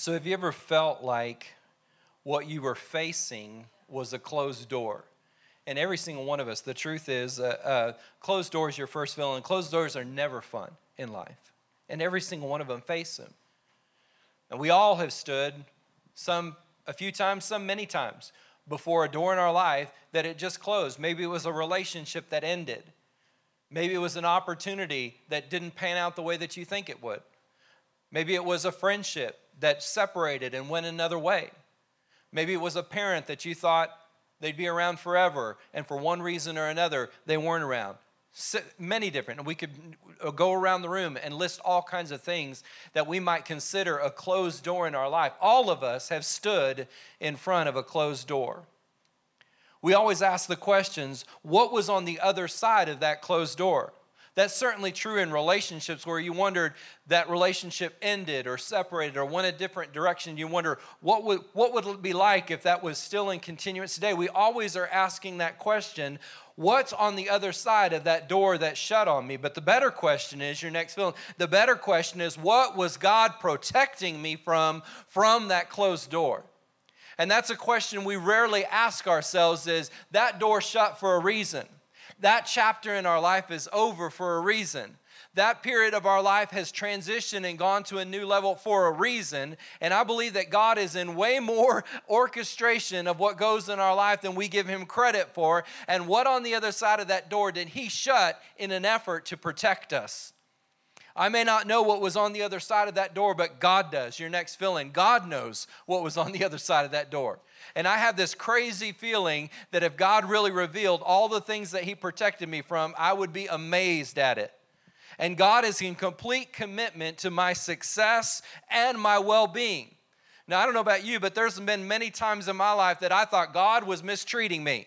So, have you ever felt like what you were facing was a closed door? And every single one of us, the truth is, uh, uh, closed doors, your first feeling, closed doors are never fun in life. And every single one of them face them. And we all have stood, some a few times, some many times, before a door in our life that it just closed. Maybe it was a relationship that ended. Maybe it was an opportunity that didn't pan out the way that you think it would. Maybe it was a friendship that separated and went another way. Maybe it was a parent that you thought they'd be around forever, and for one reason or another, they weren't around. Many different. and We could uh, go around the room and list all kinds of things that we might consider a closed door in our life. All of us have stood in front of a closed door. We always ask the questions what was on the other side of that closed door? That's certainly true in relationships where you wondered that relationship ended or separated or went a different direction. You wonder what would, what would it be like if that was still in continuance today? We always are asking that question what's on the other side of that door that shut on me? But the better question is your next feeling. The better question is what was God protecting me from from that closed door? And that's a question we rarely ask ourselves is that door shut for a reason that chapter in our life is over for a reason. That period of our life has transitioned and gone to a new level for a reason. And I believe that God is in way more orchestration of what goes in our life than we give Him credit for. And what on the other side of that door did He shut in an effort to protect us? I may not know what was on the other side of that door, but God does. Your next fill-in. God knows what was on the other side of that door. And I have this crazy feeling that if God really revealed all the things that He protected me from, I would be amazed at it. And God is in complete commitment to my success and my well being. Now, I don't know about you, but there's been many times in my life that I thought God was mistreating me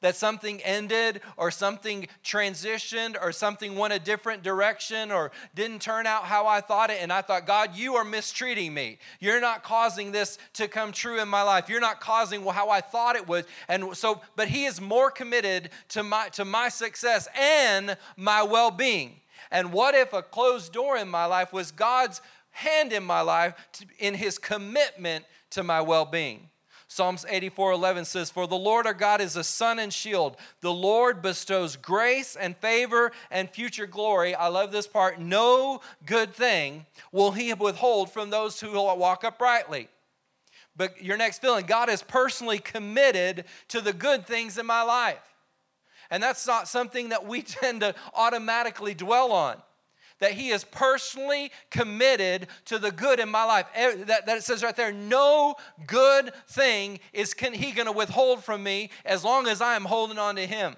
that something ended or something transitioned or something went a different direction or didn't turn out how I thought it. And I thought, God, you are mistreating me. You're not causing this to come true in my life. You're not causing how I thought it would. And so, but He is more committed to my, to my success and my well being. And what if a closed door in my life was God's hand in my life in His commitment to my well being? Psalms 84 11 says, For the Lord our God is a sun and shield. The Lord bestows grace and favor and future glory. I love this part. No good thing will he withhold from those who walk uprightly. But your next feeling, God is personally committed to the good things in my life. And that's not something that we tend to automatically dwell on that he is personally committed to the good in my life. Eh, that, that it says right there, no good thing is can, he going to withhold from me as long as I am holding on to him.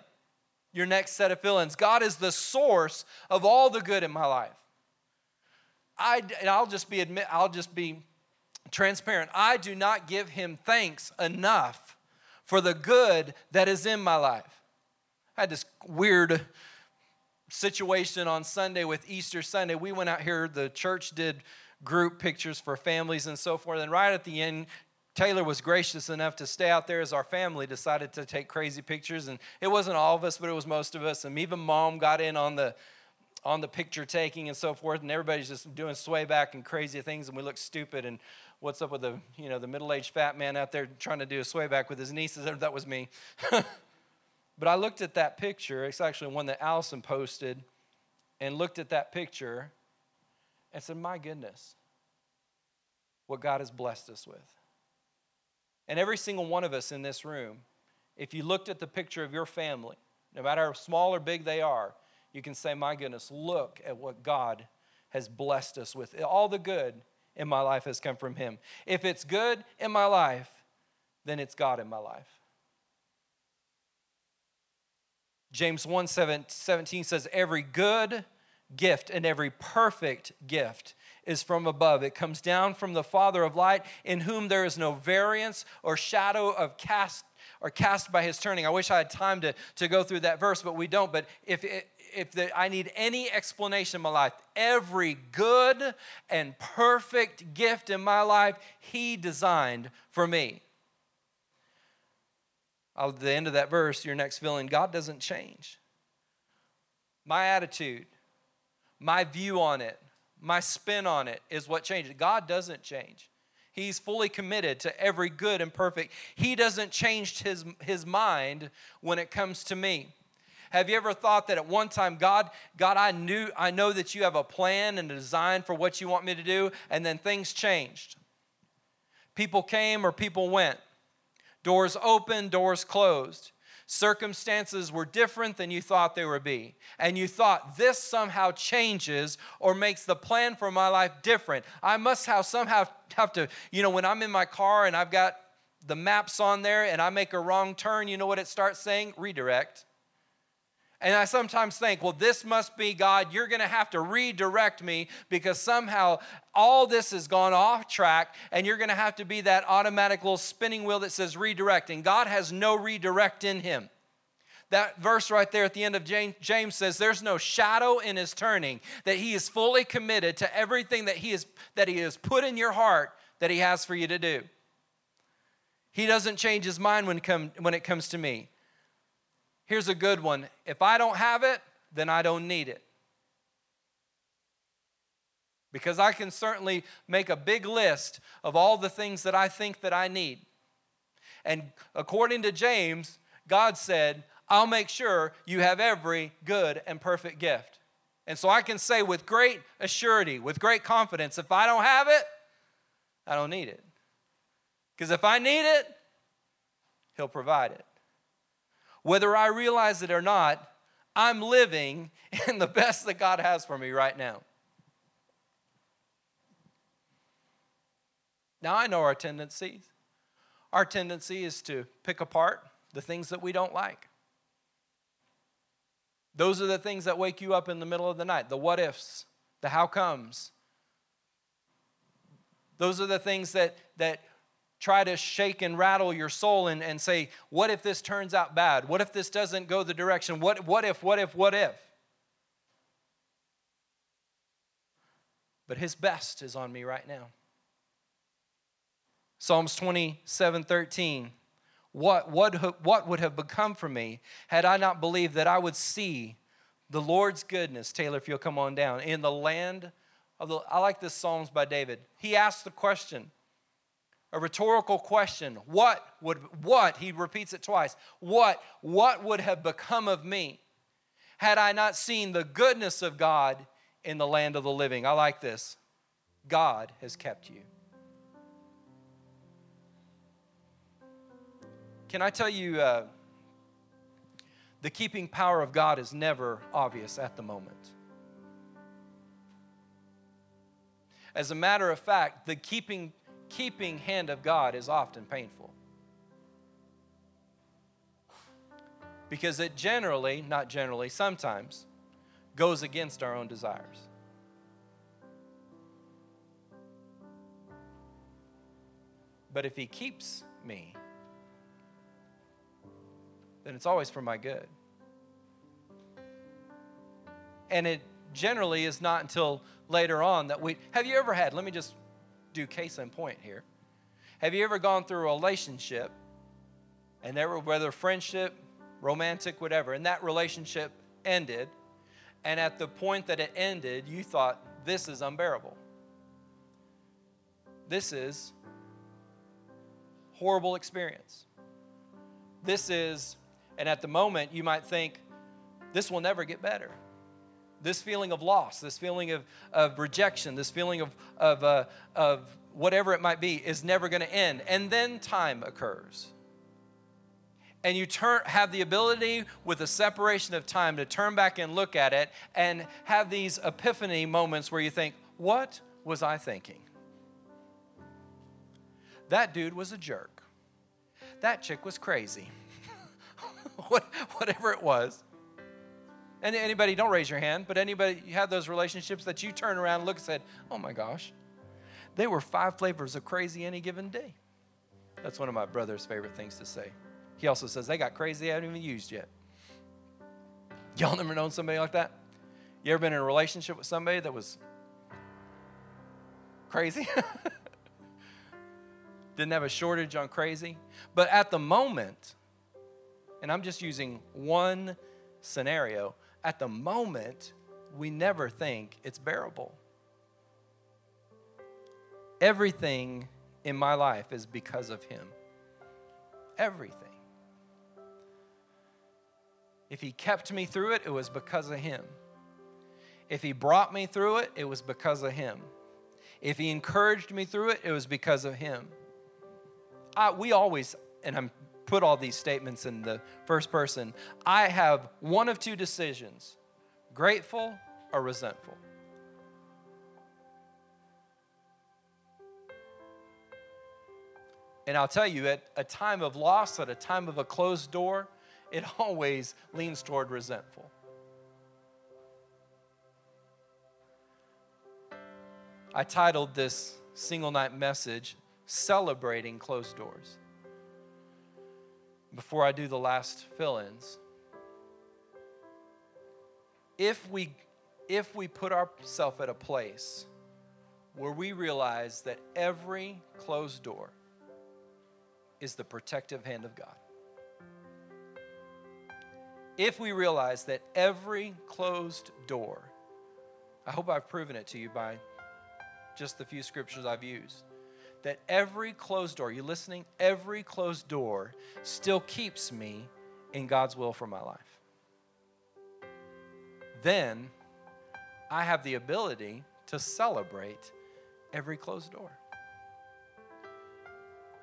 Your next set of fill-ins. God is the source of all the good in my life. I, and I'll just be admit, I'll just be transparent. I do not give him thanks enough for the good that is in my life. I had this weird situation on Sunday with Easter Sunday. We went out here, the church did group pictures for families and so forth. And right at the end, Taylor was gracious enough to stay out there as our family decided to take crazy pictures. And it wasn't all of us, but it was most of us. And even mom got in on the on the picture taking and so forth, and everybody's just doing sway back and crazy things, and we look stupid. And what's up with the you know the middle-aged fat man out there trying to do a sway back with his nieces? That was me. But I looked at that picture, it's actually one that Allison posted, and looked at that picture and said, My goodness, what God has blessed us with. And every single one of us in this room, if you looked at the picture of your family, no matter how small or big they are, you can say, My goodness, look at what God has blessed us with. All the good in my life has come from Him. If it's good in my life, then it's God in my life. James 1 17 says, Every good gift and every perfect gift is from above. It comes down from the Father of light, in whom there is no variance or shadow of cast or cast by his turning. I wish I had time to, to go through that verse, but we don't. But if, it, if the, I need any explanation in my life, every good and perfect gift in my life, he designed for me the end of that verse, your next feeling, God doesn't change. My attitude, my view on it, my spin on it is what changes. God doesn't change. He's fully committed to every good and perfect. He doesn't change his, his mind when it comes to me. Have you ever thought that at one time, God, God, I knew, I know that you have a plan and a design for what you want me to do, and then things changed. People came or people went. Doors open, doors closed. Circumstances were different than you thought they would be. And you thought this somehow changes or makes the plan for my life different. I must have somehow have to, you know, when I'm in my car and I've got the maps on there and I make a wrong turn, you know what it starts saying? Redirect. And I sometimes think, well, this must be God. You're going to have to redirect me because somehow all this has gone off track, and you're going to have to be that automatic little spinning wheel that says redirect. And God has no redirect in him. That verse right there at the end of James says, There's no shadow in his turning, that he is fully committed to everything that he, is, that he has put in your heart that he has for you to do. He doesn't change his mind when, come, when it comes to me. Here's a good one if I don't have it, then I don't need it. Because I can certainly make a big list of all the things that I think that I need. And according to James, God said, I'll make sure you have every good and perfect gift. And so I can say with great assurity, with great confidence, if I don't have it, I don't need it. Because if I need it, He'll provide it. Whether I realize it or not, I'm living in the best that God has for me right now. Now, I know our tendencies. Our tendency is to pick apart the things that we don't like. Those are the things that wake you up in the middle of the night the what ifs, the how comes. Those are the things that, that try to shake and rattle your soul and, and say, What if this turns out bad? What if this doesn't go the direction? What, what if, what if, what if? But His best is on me right now. Psalms 27 13. What, what, what would have become for me had I not believed that I would see the Lord's goodness? Taylor, if you'll come on down. In the land of the, I like this Psalms by David. He asked the question, a rhetorical question. What would what he repeats it twice what what would have become of me had i not seen the goodness of god in the land of the living? I like this. God has kept you. Can i tell you uh, the keeping power of god is never obvious at the moment. As a matter of fact the keeping keeping hand of God is often painful. Because it generally, not generally, sometimes goes against our own desires. But if He keeps me, then it's always for my good. And it generally is not until later on that we have you ever had, let me just do case in point here. Have you ever gone through a relationship and there whether friendship, romantic, whatever, and that relationship ended, and at the point that it ended, you thought, this is unbearable. This is horrible experience. This is, and at the moment you might think, this will never get better this feeling of loss, this feeling of, of rejection, this feeling of, of, uh, of whatever it might be is never going to end. And then time occurs. And you turn, have the ability with a separation of time to turn back and look at it and have these epiphany moments where you think, what was I thinking? That dude was a jerk. That chick was crazy. what, whatever it was. And anybody, don't raise your hand, but anybody, you have those relationships that you turn around and look and said, oh my gosh, they were five flavors of crazy any given day. That's one of my brother's favorite things to say. He also says they got crazy they haven't even used yet. Y'all never known somebody like that? You ever been in a relationship with somebody that was crazy? Didn't have a shortage on crazy? But at the moment, and I'm just using one scenario, at the moment, we never think it's bearable. Everything in my life is because of Him. Everything. If He kept me through it, it was because of Him. If He brought me through it, it was because of Him. If He encouraged me through it, it was because of Him. I, we always, and I'm put all these statements in the first person, I have one of two decisions grateful or resentful. And I'll tell you, at a time of loss, at a time of a closed door, it always leans toward resentful. I titled this single night message, Celebrating Closed Doors. Before I do the last fill ins, if we, if we put ourselves at a place where we realize that every closed door is the protective hand of God, if we realize that every closed door, I hope I've proven it to you by just the few scriptures I've used, that every closed door, you listening? Every closed door still keeps me in God's will for my life. Then I have the ability to celebrate every closed door.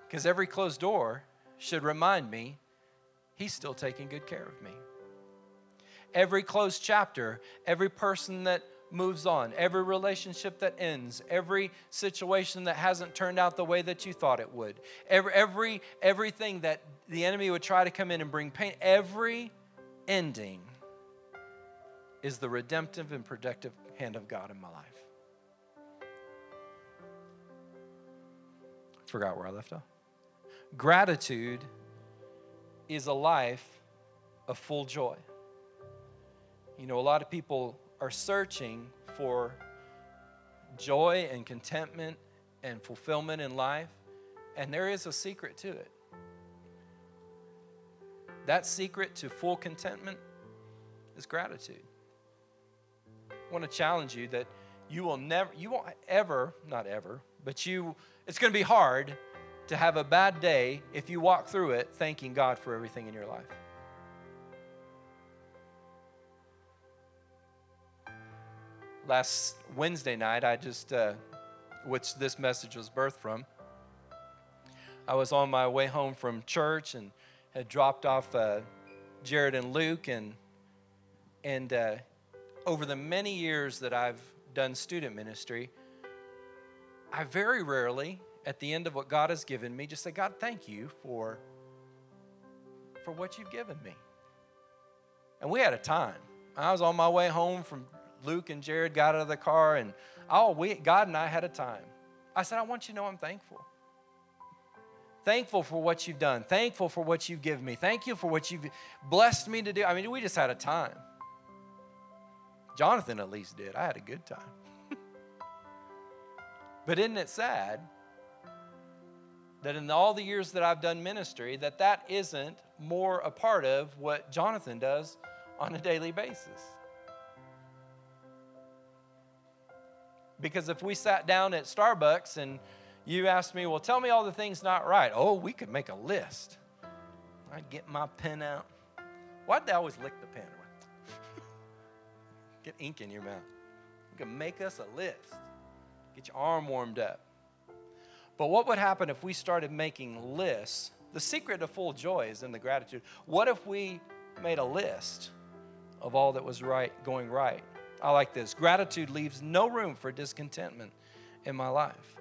Because every closed door should remind me He's still taking good care of me. Every closed chapter, every person that moves on, every relationship that ends, every situation that hasn't turned out the way that you thought it would, every, every everything that the enemy would try to come in and bring pain, every ending is the redemptive and protective hand of God in my life. Forgot where I left off. Gratitude is a life of full joy. You know, a lot of people are searching for joy and contentment and fulfillment in life, and there is a secret to it. That secret to full contentment is gratitude. I want to challenge you that you will never, you won't ever, not ever, but you, it's going to be hard to have a bad day if you walk through it thanking God for everything in your life. Last Wednesday night, I just, uh, which this message was birthed from, I was on my way home from church and had dropped off uh, Jared and Luke, and and uh, over the many years that I've done student ministry, I very rarely, at the end of what God has given me, just say, God, thank you for for what you've given me. And we had a time. I was on my way home from Luke and Jared got out of the car, and oh, we, God and I had a time. I said, I want you to know I'm thankful. Thankful for what you've done. Thankful for what you've given me. Thank you for what you've blessed me to do. I mean, we just had a time. Jonathan at least did. I had a good time. but isn't it sad that in all the years that I've done ministry that that isn't more a part of what Jonathan does on a daily basis? Because if we sat down at Starbucks and you asked me, well, tell me all the things not right. Oh, we could make a list. I'd get my pen out. Why'd they always lick the pen? get ink in your mouth. You can make us a list. Get your arm warmed up. But what would happen if we started making lists? The secret to full joy is in the gratitude. What if we made a list of all that was right, going right? I like this. Gratitude leaves no room for discontentment in my life.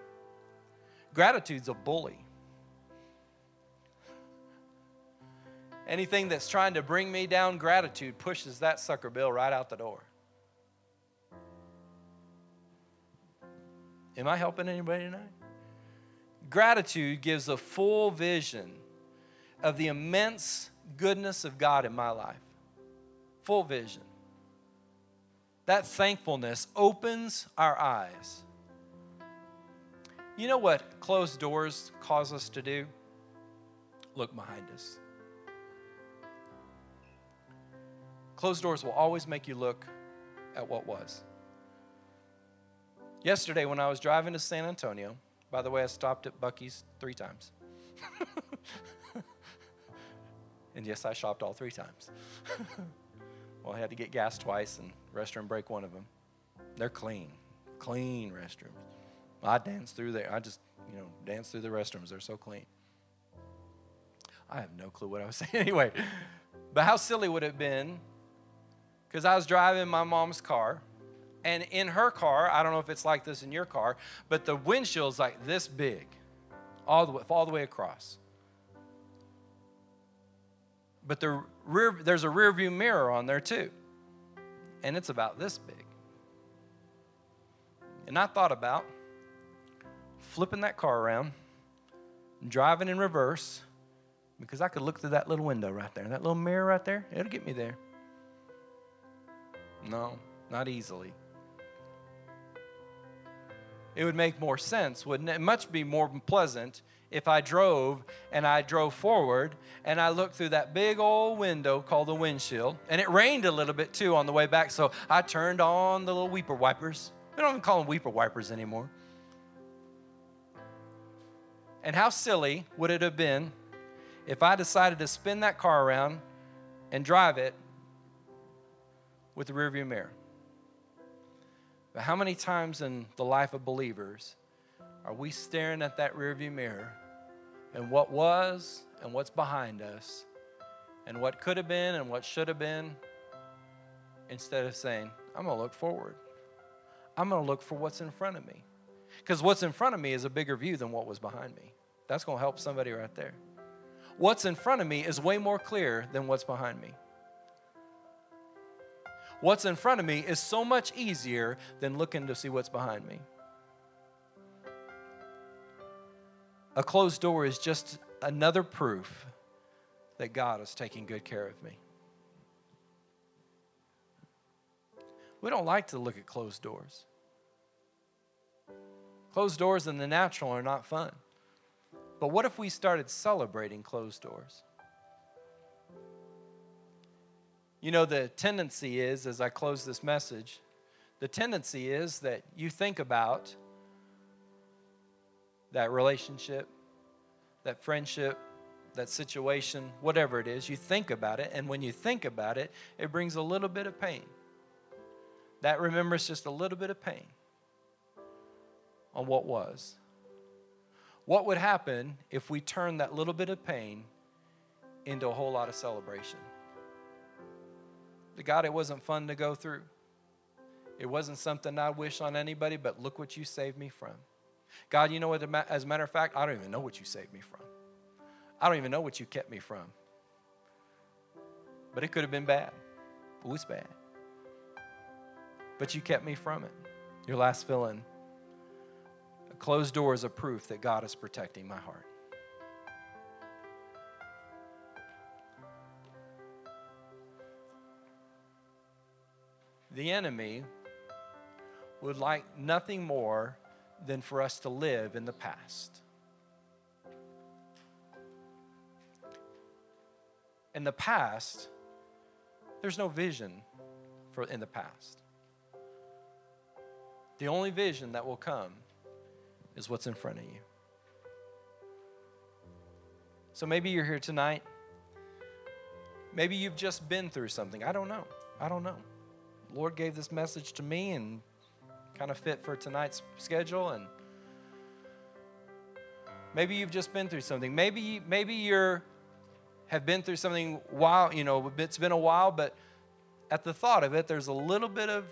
Gratitude's a bully. Anything that's trying to bring me down, gratitude pushes that sucker bill right out the door. Am I helping anybody tonight? Gratitude gives a full vision of the immense goodness of God in my life. Full vision that thankfulness opens our eyes. You know what closed doors cause us to do? Look behind us. Closed doors will always make you look at what was. Yesterday, when I was driving to San Antonio, By the way, I stopped at Buc-ee's three times. and yes, I shopped all three times. well, I had to get gas twice and restroom break one of them. They're clean, clean restrooms. I dance through there. I just, you know, dance through the restrooms. They're so clean. I have no clue what I was saying anyway. But how silly would it have been? Because I was driving my mom's car, and in her car, I don't know if it's like this in your car, but the windshield's like this big, all the way, all the way across. But the rear, there's a rear view mirror on there too, and it's about this big. And I thought about flipping that car around, driving in reverse, because I could look through that little window right there. That little mirror right there, it'll get me there. No, not easily. It would make more sense, wouldn't it? Much be more pleasant if I drove and I drove forward and I looked through that big old window called the windshield. And it rained a little bit too on the way back, so I turned on the little weeper wipers. We don't even call them weeper wipers anymore. And how silly would it have been if I decided to spin that car around and drive it with the rearview mirror? But how many times in the life of believers are we staring at that rearview mirror and what was and what's behind us and what could have been and what should have been instead of saying, I'm going to look forward. I'm going to look for what's in front of me. Because what's in front of me is a bigger view than what was behind me. That's going to help somebody right there. What's in front of me is way more clear than what's behind me. What's in front of me is so much easier than looking to see what's behind me. A closed door is just another proof that God is taking good care of me. We don't like to look at closed doors. Closed doors in the natural are not fun. But what if we started celebrating closed doors? You know, the tendency is, as I close this message, the tendency is that you think about that relationship, that friendship, that situation, whatever it is, you think about it, and when you think about it, it brings a little bit of pain. That remembers just a little bit of pain on what was. What would happen if we turned that little bit of pain into a whole lot of celebration? God, it wasn't fun to go through. It wasn't something I wish on anybody, but look what you saved me from. God, you know what? As a matter of fact, I don't even know what you saved me from. I don't even know what you kept me from. But it could have been bad. It was bad. But you kept me from it. Your last fill in. A closed door is a proof that God is protecting my heart. The enemy would like nothing more than for us to live in the past. In the past, there's no vision for in the past. The only vision that will come is what's in front of you. So maybe you're here tonight. Maybe you've just been through something. I don't know. I don't know. Lord gave this message to me and kind of fit for tonight's schedule and maybe you've just been through something. Maybe maybe you're have been through something while, you know, it's been a while, but at the thought of it there's a little bit of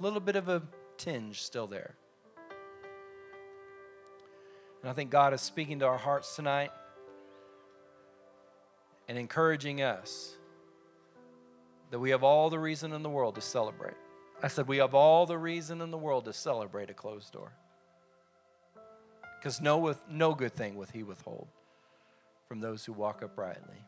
little bit of a tinge still there. And I think God is speaking to our hearts tonight and encouraging us that we have all the reason in the world to celebrate. I said, we have all the reason in the world to celebrate a closed door. Because no, with, no good thing will he withhold from those who walk uprightly.